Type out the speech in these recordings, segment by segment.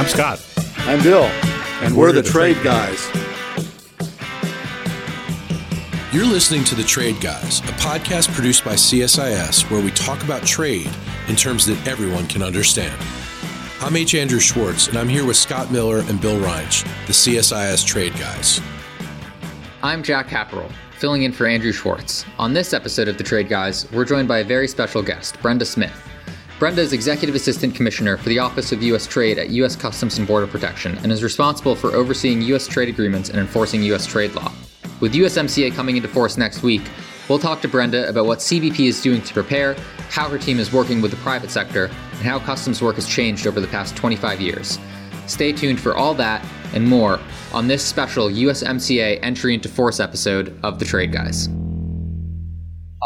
I'm Scott. I'm Bill. And we're, we're the, the, Trade, trade guys. You're listening to The Trade Guys, a podcast produced by CSIS where we talk about trade in terms that everyone can understand. I'm H. Andrew Schwartz, and I'm here with Scott Miller and Bill Reinsch, the CSIS Trade Guys. I'm Jack Caporal, filling in for Andrew Schwartz. On this episode of The Trade Guys, we're joined by a very special guest, Brenda Smith. Brenda is Executive Assistant Commissioner for the Office of U.S. Trade at U.S. Customs and Border Protection and is responsible for overseeing U.S. trade agreements and enforcing U.S. trade law. With USMCA coming into force next week, we'll talk to Brenda about what CBP is doing to prepare, how her team is working with the private sector, and how customs work has changed over the past 25 years. Stay tuned for all that and more on this special USMCA entry into force episode of The Trade Guys.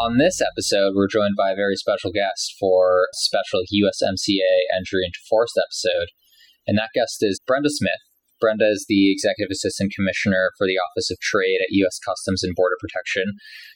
On this episode, we're joined by a very special guest for special USMCA entry into force episode, and that guest is Brenda Smith. Brenda is the Executive Assistant Commissioner for the Office of Trade at U.S. Customs and Border Protection.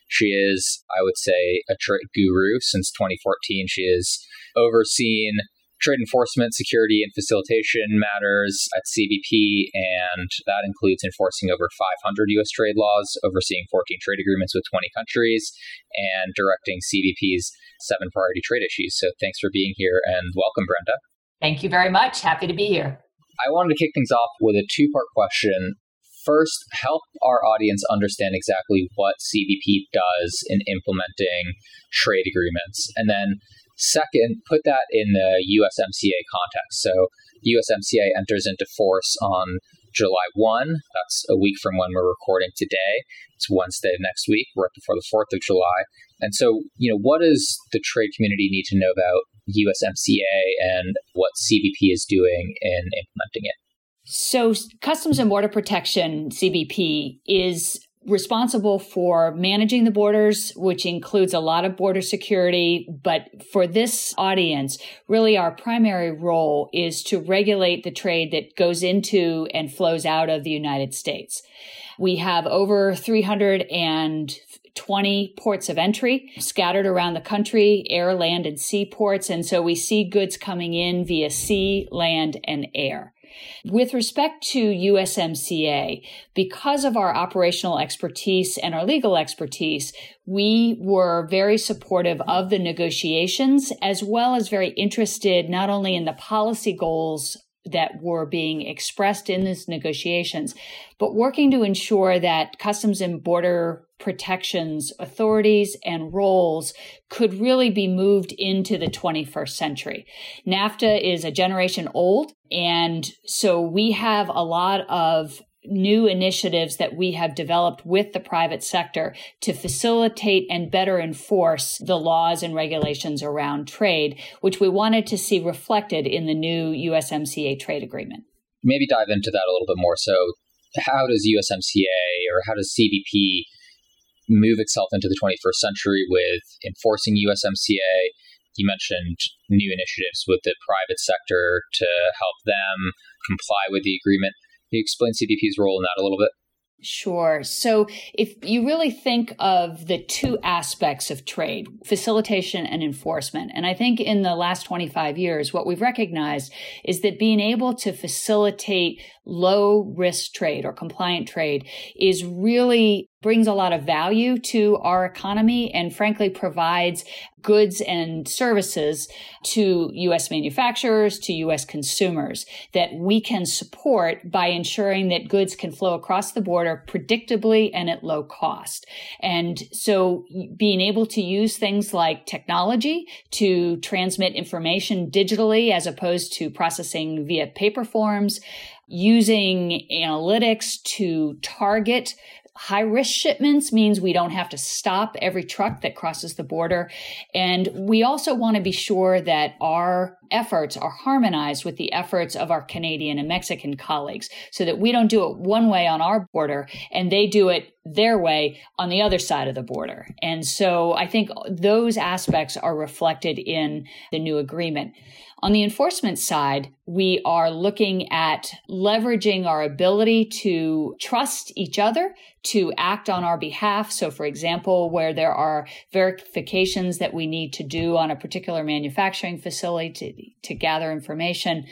She is, I would say, a trade guru since 2014. She has overseen trade enforcement, security, and facilitation matters at CBP, and that includes enforcing over 500 U.S. trade laws, overseeing 14 trade agreements with 20 countries, and directing CBP's seven priority trade issues. So thanks for being here and welcome, Brenda. Thank you very much. Happy to be here. I wanted to kick things off with a two part question. First, help our audience understand exactly what CBP does in implementing trade agreements. And then, second, put that in the USMCA context. So, USMCA enters into force on July 1. That's a week from when we're recording today. It's Wednesday of next week, right before the 4th of July. And so, you know, what does the trade community need to know about USMCA and what CBP is doing in implementing it? So, Customs and Border Protection, CBP, is responsible for managing the borders, which includes a lot of border security. But for this audience, really our primary role is to regulate the trade that goes into and flows out of the United States. We have over 320 ports of entry scattered around the country, air, land, and sea ports. And so we see goods coming in via sea, land, and air. With respect to USMCA, because of our operational expertise and our legal expertise, we were very supportive of the negotiations as well as very interested not only in the policy goals that were being expressed in these negotiations, but working to ensure that Customs and Border Protection's authorities and roles could really be moved into the 21st century. NAFTA is a generation old, and so we have a lot of new initiatives that we have developed with the private sector to facilitate and better enforce the laws and regulations around trade, which we wanted to see reflected in the new USMCA trade agreement. Maybe dive into that a little bit more. So, how does USMCA or how does CBP move itself into the 21st century with enforcing USMCA? You mentioned new initiatives with the private sector to help them comply with the agreement. You explain CBP's role in that a little bit? Sure. So if you really think of the two aspects of trade, facilitation and enforcement, and I think in the last 25 years, what we've recognized is that being able to facilitate low risk trade or compliant trade is really brings a lot of value to our economy and frankly provides goods and services to US manufacturers, to US consumers that we can support by ensuring that goods can flow across the border predictably and at low cost. And so being able to use things like technology to transmit information digitally as opposed to processing via paper forms, using analytics to target High risk shipments means we don't have to stop every truck that crosses the border. And we also want to be sure that our efforts are harmonized with the efforts of our Canadian and Mexican colleagues so that we don't do it one way on our border and they do it their way on the other side of the border. And so I think those aspects are reflected in the new agreement. On the enforcement side, we are looking at leveraging our ability to trust each other to act on our behalf. So, for example, where there are verifications that we need to do on a particular manufacturing facility to, gather information,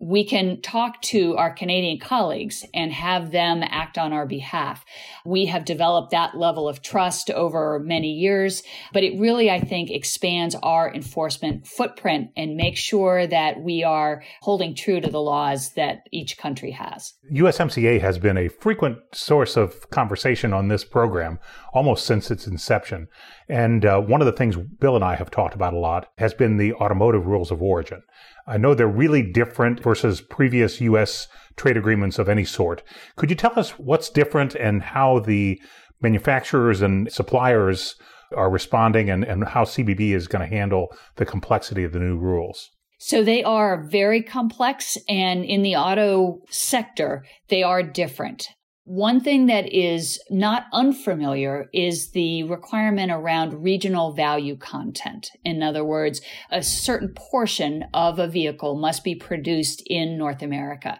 we can talk to our Canadian colleagues and have them act on our behalf. We have developed that level of trust over many years, but it really, I think, expands our enforcement footprint and makes sure that we are holding true to the laws that each country has. USMCA has been a frequent source of conversation on this program almost since its inception. And uh, one of the things Bill and I have talked about a lot has been the automotive rules of origin. I know they're really different versus previous U.S. trade agreements of any sort. Could you tell us what's different and how the manufacturers and suppliers are responding and, and how CBP is going to handle the complexity of the new rules? So they are very complex and in the auto sector, they are different. One thing that is not unfamiliar is the requirement around regional value content. In other words, a certain portion of a vehicle must be produced in North America.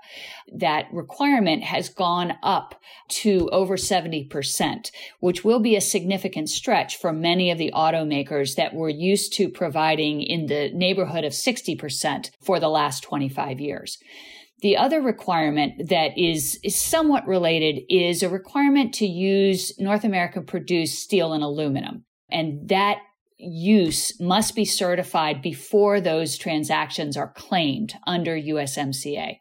That requirement has gone up to over 70%, which will be a significant stretch for many of the automakers that were used to providing in the neighborhood of 60% for the last 25 years. The other requirement that is, is somewhat related is a requirement to use North American produced steel and aluminum. And that use must be certified before those transactions are claimed under USMCA.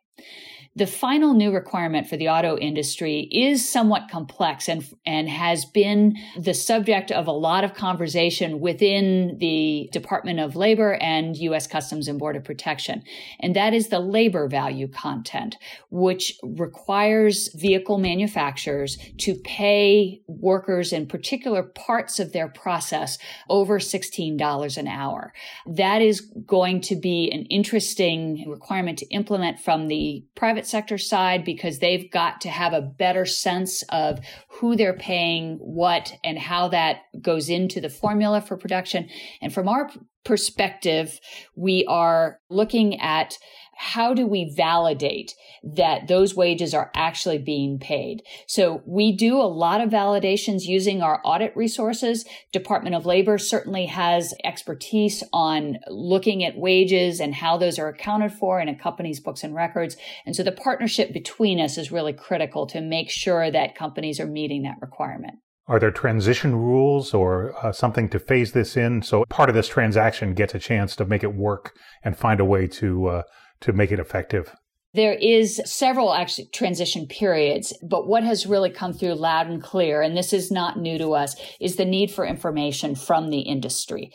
The final new requirement for the auto industry is somewhat complex and, and has been the subject of a lot of conversation within the Department of Labor and U.S. Customs and Border Protection. And that is the labor value content, which requires vehicle manufacturers to pay workers in particular parts of their process over $16 an hour. That is going to be an interesting requirement to implement from the private sector side because they've got to have a better sense of who they're paying what and how that goes into the formula for production. And from our perspective, we are looking at how do we validate that those wages are actually being paid? So we do a lot of validations using our audit resources. Department of Labor certainly has expertise on looking at wages and how those are accounted for in a company's books and records. And so the partnership between us is really critical to make sure that companies are meeting that requirement. Are there transition rules or uh, something to phase this in so part of this transaction gets a chance to make it work and find a way to uh, to make it effective? There is several actually transition periods, but what has really come through loud and clear, and this is not new to us, is the need for information from the industry.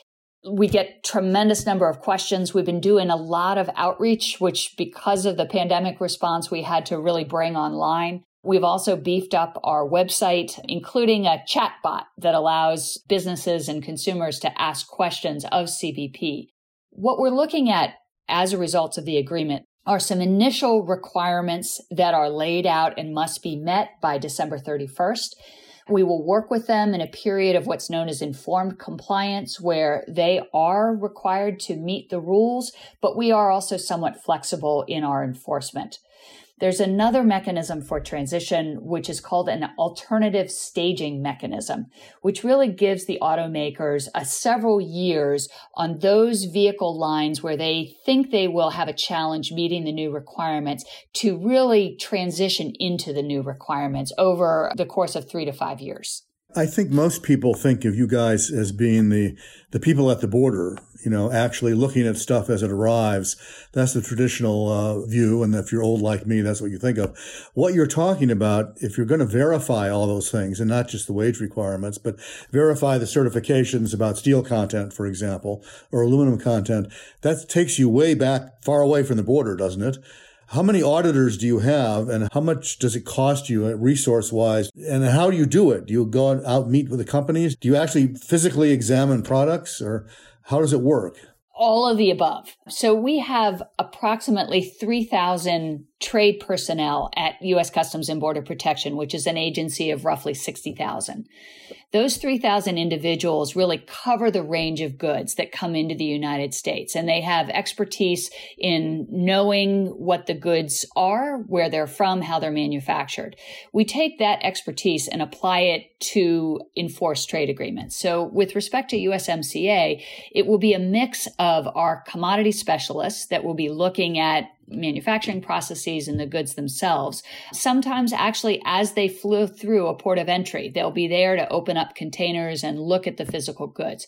We get tremendous number of questions. We've been doing a lot of outreach, which because of the pandemic response, we had to really bring online. We've also beefed up our website, including a chat bot that allows businesses and consumers to ask questions of CBP. What we're looking at as a result of the agreement are some initial requirements that are laid out and must be met by December 31st. We will work with them in a period of what's known as informed compliance, where they are required to meet the rules, but we are also somewhat flexible in our enforcement. There's another mechanism for transition, which is called an alternative staging mechanism, which really gives the automakers a several years on those vehicle lines where they think they will have a challenge meeting the new requirements to really transition into the new requirements over the course of three to five years. I think most people think of you guys as being the, the people at the border, you know, actually looking at stuff as it arrives. That's the traditional uh, view. And if you're old like me, that's what you think of. What you're talking about, if you're going to verify all those things and not just the wage requirements, but verify the certifications about steel content, for example, or aluminum content, that takes you way back, far away from the border, doesn't it? How many auditors do you have and how much does it cost you resource wise? And how do you do it? Do you go out meet with the companies? Do you actually physically examine products or how does it work? All of the above. So we have approximately 3,000 trade personnel at U.S. Customs and Border Protection, which is an agency of roughly 60,000. Those 3,000 individuals really cover the range of goods that come into the United States, and they have expertise in knowing what the goods are, where they're from, how they're manufactured. We take that expertise and apply it to enforce trade agreements. So with respect to USMCA, it will be a mix of our commodity specialists that will be looking at manufacturing processes and the goods themselves. Sometimes, actually, as they flew through a port of entry, they'll be there to open up containers and look at the physical goods.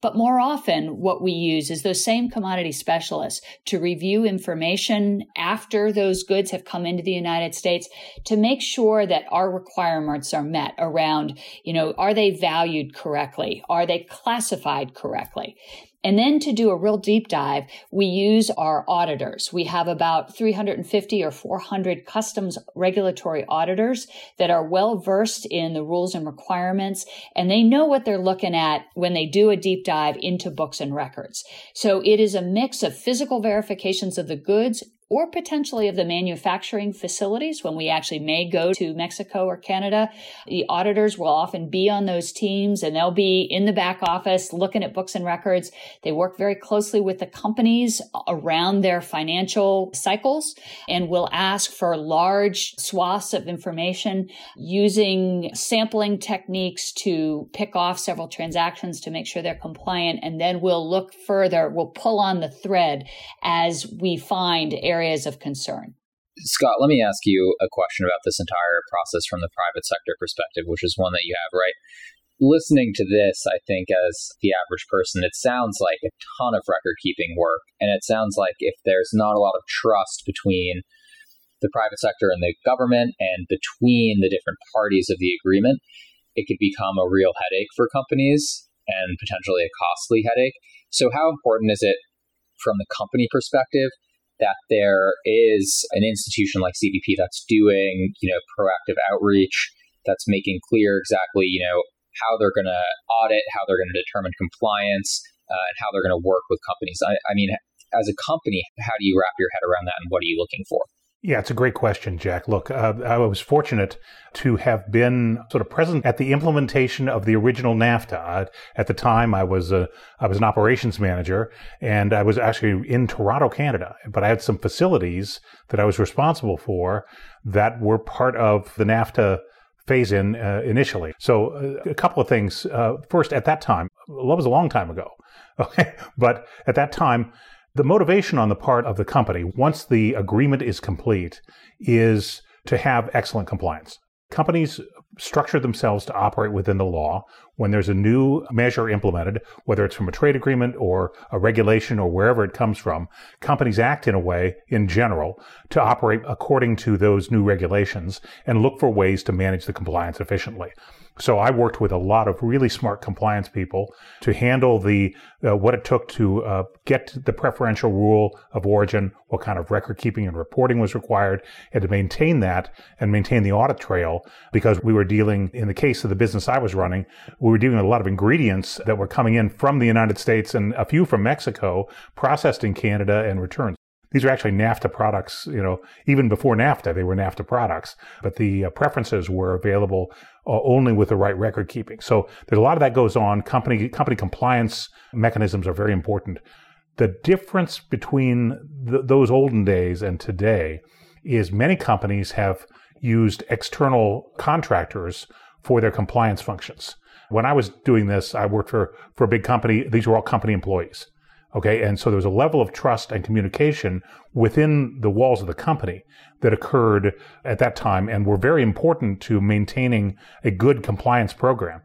But more often, what we use is those same commodity specialists to review information after those goods have come into the United States to make sure that our requirements are met around, you know, are they valued correctly? Are they classified correctly? And then to do a real deep dive, we use our auditors. We have about 350 or 400 customs regulatory auditors that are well versed in the rules and requirements, and they know what they're looking at when they do a deep dive into books and records. So it is a mix of physical verifications of the goods or potentially of the manufacturing facilities when we actually may go to Mexico or Canada. The auditors will often be on those teams and they'll be in the back office looking at books and records. They work very closely with the companies around their financial cycles and will ask for large swaths of information using sampling techniques to pick off several transactions to make sure they're compliant. And then we'll look further, we'll pull on the thread as we find areas areas of concern. Scott, let me ask you a question about this entire process from the private sector perspective, which is one that you have, right? Listening to this, I think, as the average person, it sounds like a ton of record keeping work. And it sounds like if there's not a lot of trust between the private sector and the government and between the different parties of the agreement, it could become a real headache for companies and potentially a costly headache. So, how important is it from the company perspective that there is an institution like CBP that's doing, you know, proactive outreach, that's making clear exactly, you know, how they're going to audit, how they're going to determine compliance, uh, and how they're going to work with companies. I, I mean, as a company, how do you wrap your head around that, and what are you looking for? Yeah, it's a great question, Jack. Look, uh, I was fortunate to have been sort of present at the implementation of the original NAFTA. Uh, at the time, I was a, I was an operations manager, and I was actually in Toronto, Canada. But I had some facilities that I was responsible for that were part of the NAFTA phase in uh, initially. So uh, a couple of things. Uh, first, at that time, that was a long time ago. Okay, but at that time the motivation on the part of the company, once the agreement is complete, is to have excellent compliance. Companies structure themselves to operate within the law. When there's a new measure implemented, whether it's from a trade agreement or a regulation or wherever it comes from, companies act in a way, in general, to operate according to those new regulations and look for ways to manage the compliance efficiently. So I worked with a lot of really smart compliance people to handle the uh, what it took to uh, get the preferential rule of origin, what kind of record keeping and reporting was required, and to maintain that and maintain the audit trail because we were dealing in the case of the business I was running, we were dealing with a lot of ingredients that were coming in from the United States and a few from Mexico, processed in Canada and returned. These are actually NAFTA products, you know, even before NAFTA, they were NAFTA products, but the uh, preferences were available uh, only with the right record keeping. So there's a lot of that goes on. Company, company compliance mechanisms are very important. The difference between th- those olden days and today is many companies have used external contractors for their compliance functions. When I was doing this, I worked for, for a big company. These were all company employees. Okay. And so there was a level of trust and communication within the walls of the company that occurred at that time and were very important to maintaining a good compliance program.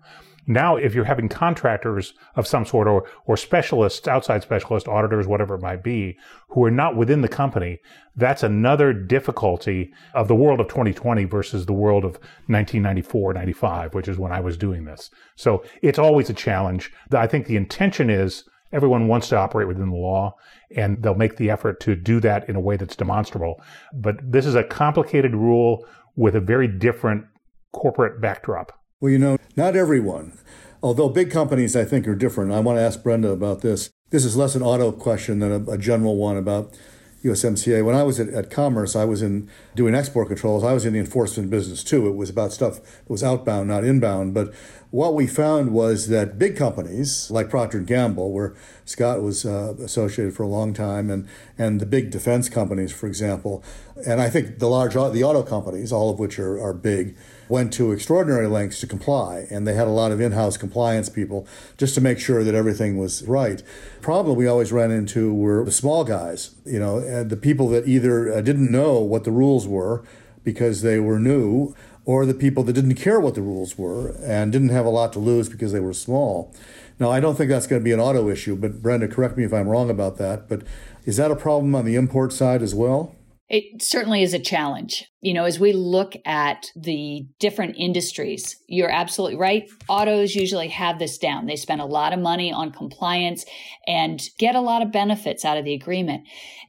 Now, if you're having contractors of some sort or, or specialists, outside specialists, auditors, whatever it might be, who are not within the company, that's another difficulty of the world of 2020 versus the world of 1994, 95, which is when I was doing this. So it's always a challenge. I think the intention is Everyone wants to operate within the law, and they'll make the effort to do that in a way that's demonstrable. But this is a complicated rule with a very different corporate backdrop. Well, you know, not everyone. Although big companies, I think, are different. I want to ask Brenda about this. This is less an auto question than a, a general one about USMCA. When I was at, at, Commerce, I was in doing export controls. I was in the enforcement business too. It was about stuff that was outbound, not inbound. But what we found was that big companies like Procter & Gamble, where Scott was uh, associated for a long time, and, and the big defense companies, for example, and I think the large the auto companies, all of which are, are big, went to extraordinary lengths to comply, and they had a lot of in-house compliance people just to make sure that everything was right. Problem we always ran into were the small guys, you know, the people that either uh, didn't know what the rules were because they were new or the people that didn't care what the rules were and didn't have a lot to lose because they were small. Now, I don't think that's going to be an auto issue, but Brenda, correct me if I'm wrong about that. But is that a problem on the import side as well? It certainly is a challenge. You know, as we look at the different industries, you're absolutely right. Autos usually have this down. They spend a lot of money on compliance and get a lot of benefits out of the agreement.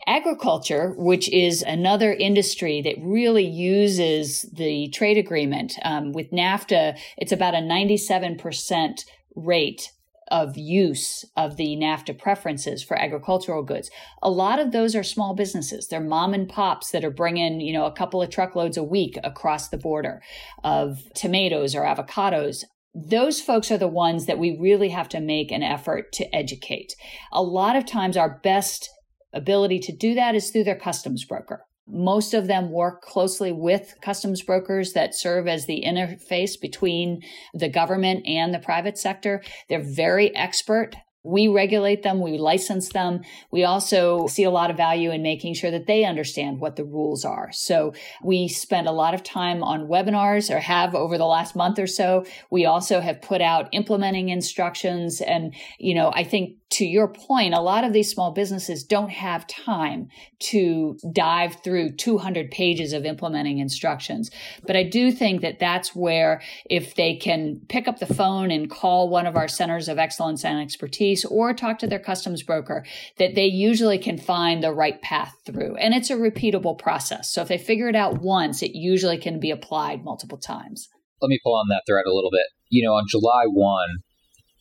Agriculture, which is another industry that really uses the trade agreement um, with NAFTA, it's about a 97% rate of use of the NAFTA preferences for agricultural goods. A lot of those are small businesses. They're mom and pops that are bringing, you know, a couple of truckloads a week across the border of tomatoes or avocados. Those folks are the ones that we really have to make an effort to educate. A lot of times our best ability to do that is through their customs broker. Most of them work closely with customs brokers that serve as the interface between the government and the private sector. They're very expert we regulate them, we license them. We also see a lot of value in making sure that they understand what the rules are. So we spend a lot of time on webinars or have over the last month or so. We also have put out implementing instructions. And, you know, I think to your point, a lot of these small businesses don't have time to dive through 200 pages of implementing instructions. But I do think that that's where if they can pick up the phone and call one of our centers of excellence and expertise or talk to their customs broker, that they usually can find the right path through. And it's a repeatable process. So if they figure it out once, it usually can be applied multiple times. Let me pull on that thread a little bit. You know, on July 1,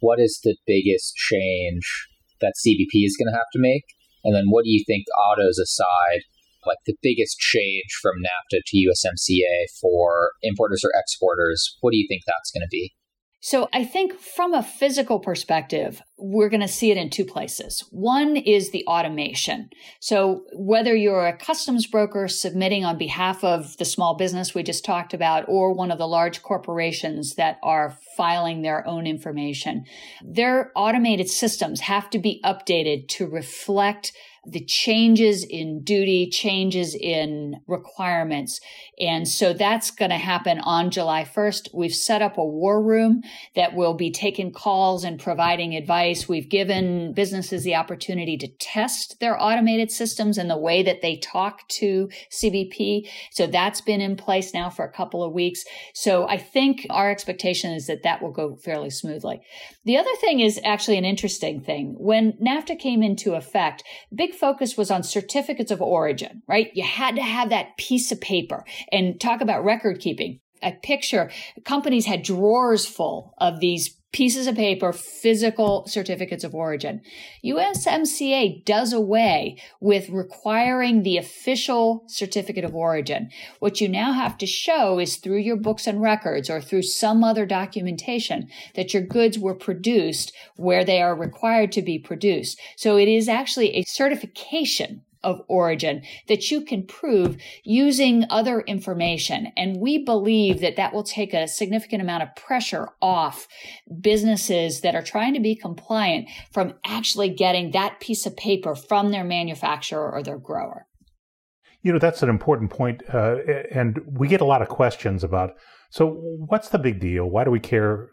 what is the biggest change that CBP is going to have to make? And then what do you think, autos aside, like the biggest change from NAFTA to USMCA for importers or exporters? What do you think that's going to be? So I think from a physical perspective, we're going to see it in two places. One is the automation. So whether you're a customs broker submitting on behalf of the small business we just talked about, or one of the large corporations that are filing their own information, their automated systems have to be updated to reflect the changes in duty, changes in requirements. And so that's going to happen on July 1st. We've set up a war room that will be taking calls and providing advice. We've given businesses the opportunity to test their automated systems and the way that they talk to CBP. So that's been in place now for a couple of weeks. So I think our expectation is that that will go fairly smoothly. The other thing is actually an interesting thing. When NAFTA came into effect, big big focus was on certificates of origin, right? You had to have that piece of paper and talk about record keeping. I picture companies had drawers full of these pieces of paper, physical certificates of origin. USMCA does away with requiring the official certificate of origin. What you now have to show is through your books and records or through some other documentation that your goods were produced where they are required to be produced. So it is actually a certification of origin that you can prove using other information. And we believe that that will take a significant amount of pressure off businesses that are trying to be compliant from actually getting that piece of paper from their manufacturer or their grower. You know, that's an important point, uh, and we get a lot of questions about. So, what's the big deal? Why do we care?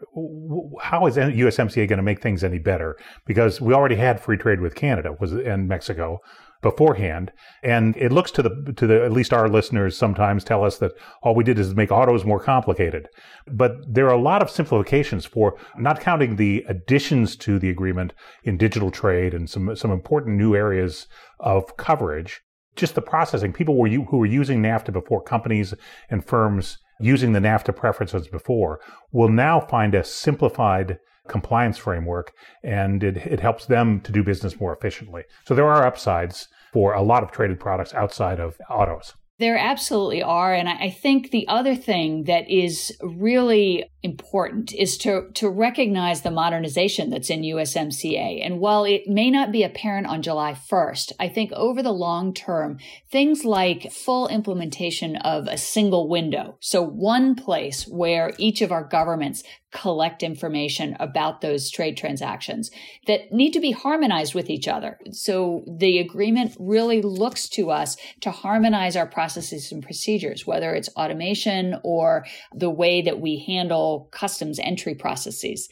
How is USMCA going to make things any better? Because we already had free trade with Canada was and Mexico beforehand. And it looks to the, to the, at least our listeners sometimes tell us that all we did is make autos more complicated. But there are a lot of simplifications for not counting the additions to the agreement in digital trade and some, some important new areas of coverage. Just the processing. People were, you who were using NAFTA before companies and firms using the NAFTA preferences before will now find a simplified compliance framework and it, it helps them to do business more efficiently. So there are upsides for a lot of traded products outside of autos. There absolutely are. And I think the other thing that is really important is to, to recognize the modernization that's in USMCA. And while it may not be apparent on July 1st, I think over the long term, things like full implementation of a single window. So one place where each of our governments collect information about those trade transactions that need to be harmonized with each other. So the agreement really looks to us to harmonize our processes and procedures, whether it's automation or the way that we handle customs entry processes.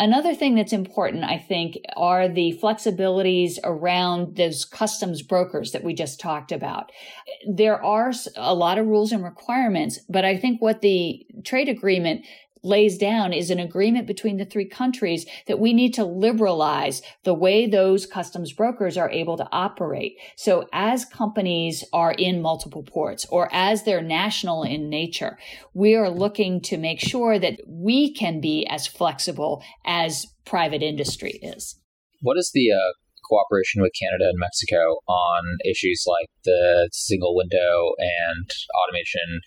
Another thing that's important, I think, are the flexibilities around those customs brokers that we just talked about. There are a lot of rules and requirements, but I think what the trade agreement lays down is an agreement between the three countries that we need to liberalize the way those customs brokers are able to operate. So as companies are in multiple ports or as they're national in nature, we are looking to make sure that we can be as flexible as private industry is. What is the uh, cooperation with Canada and Mexico on issues like the single window and automation?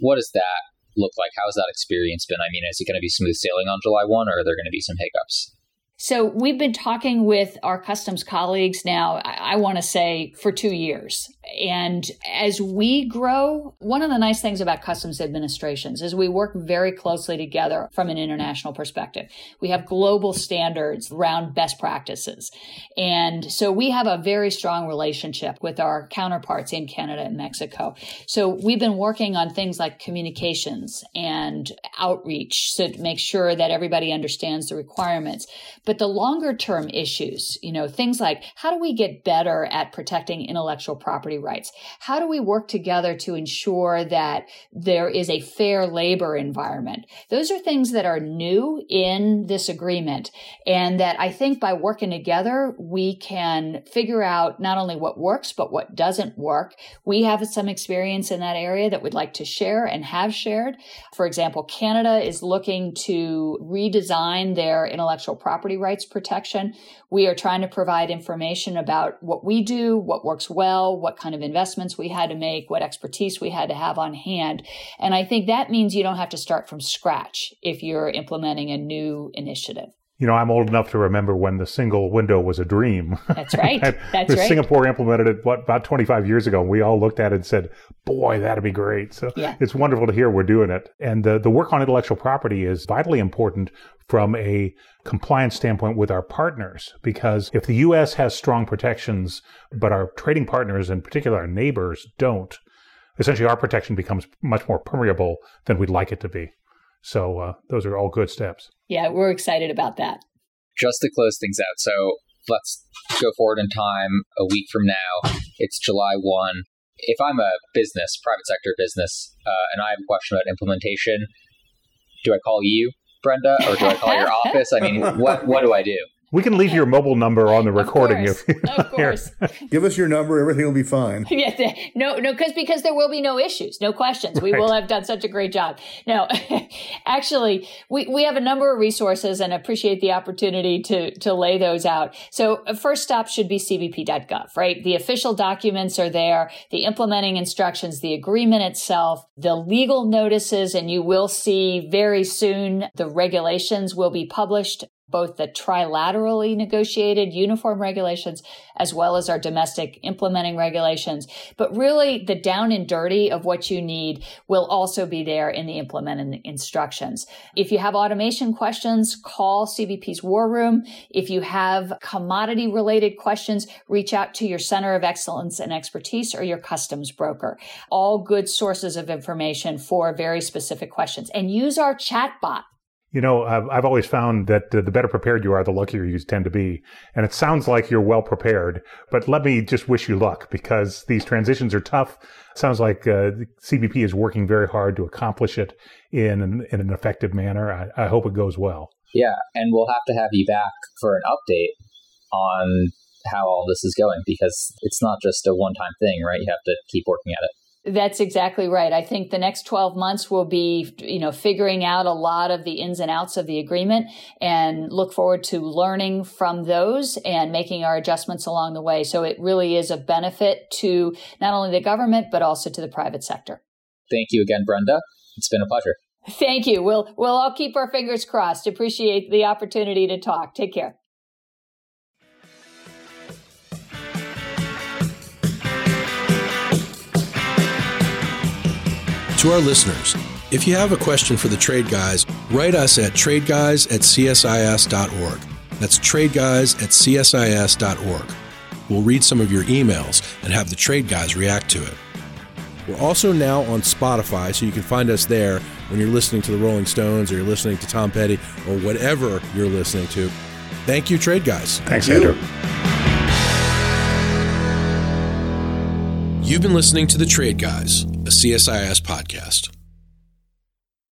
What is that look like? How's that experience been? I mean, is it going to be smooth sailing on July 1 or are there going to be some hiccups? So we've been talking with our customs colleagues now, I, I want to say for two years. And as we grow, one of the nice things about customs administrations is we work very closely together from an international perspective. We have global standards around best practices. And so we have a very strong relationship with our counterparts in Canada and Mexico. So we've been working on things like communications and outreach to make sure that everybody understands the requirements but the longer term issues, you know, things like how do we get better at protecting intellectual property rights? How do we work together to ensure that there is a fair labor environment? Those are things that are new in this agreement. And that I think by working together, we can figure out not only what works, but what doesn't work. We have some experience in that area that we'd like to share and have shared. For example, Canada is looking to redesign their intellectual property property rights protection. We are trying to provide information about what we do, what works well, what kind of investments we had to make, what expertise we had to have on hand. And I think that means you don't have to start from scratch if you're implementing a new initiative. You know, I'm old enough to remember when the single window was a dream. That's right. That's right. Singapore implemented it what about 25 years ago. We all looked at it and said, "Boy, that'd be great." So yeah. it's wonderful to hear we're doing it. And the the work on intellectual property is vitally important from a compliance standpoint with our partners because if the US has strong protections but our trading partners in particular our neighbors don't, essentially our protection becomes much more permeable than we'd like it to be. So uh, those are all good steps. Yeah, we're excited about that. Just to close things out, so let's go forward in time a week from now. It's July 1. If I'm a business, private sector business, uh, and I have a question about implementation, do I call you, Brenda, or do I call your office? I mean, what what do I do? We can leave your mobile number on the recording of course, if of course. Give us your number, everything will be fine. yeah, no, no, because because there will be no issues, no questions. We will have done such a great job. No, actually, we, we have a number of resources and appreciate the opportunity to to lay those out. So uh, first stop should be cbp.gov, right? The official documents are there, the implementing instructions, the agreement itself, the legal notices, and you will see very soon the regulations will be published both the trilaterally negotiated uniform regulations as well as our domestic implementing regulations. But really the down and dirty of what you need will also be there in the implementing instructions. If you have automation questions, call CBP's War Room. If you have commodity related questions, reach out to your Center of Excellence and Expertise or your customs broker. All good sources of information for very specific questions and use our chatbot you know, I've, I've always found that uh, the better prepared you are, the luckier you tend to be. And it sounds like you're well prepared, but let me just wish you luck because these transitions are tough. Sounds like uh, CBP is working very hard to accomplish it in an, in an effective manner. I, I hope it goes well. Yeah, and we'll have to have you back for an update on how all this is going because it's not just a one time thing, right? You have to keep working at it. That's exactly right. I think the next 12 months will be, you know, figuring out a lot of the ins and outs of the agreement and look forward to learning from those and making our adjustments along the way. So it really is a benefit to not only the government, but also to the private sector. Thank you again, Brenda. It's been a pleasure. Thank you. We'll, we'll all keep our fingers crossed. Appreciate the opportunity to talk. Take care. To our listeners, if you have a question for the Trade Guys, write us at tradeguys at csis.org. That's tradeguys at csis.org. We'll read some of your emails and have the Trade Guys react to it. We're also now on Spotify, so you can find us there when you're listening to the Rolling Stones or you're listening to Tom Petty or whatever you're listening to. Thank you, Trade Guys. Thanks, Andrew. You've been listening to The Trade Guys, a CSIS podcast.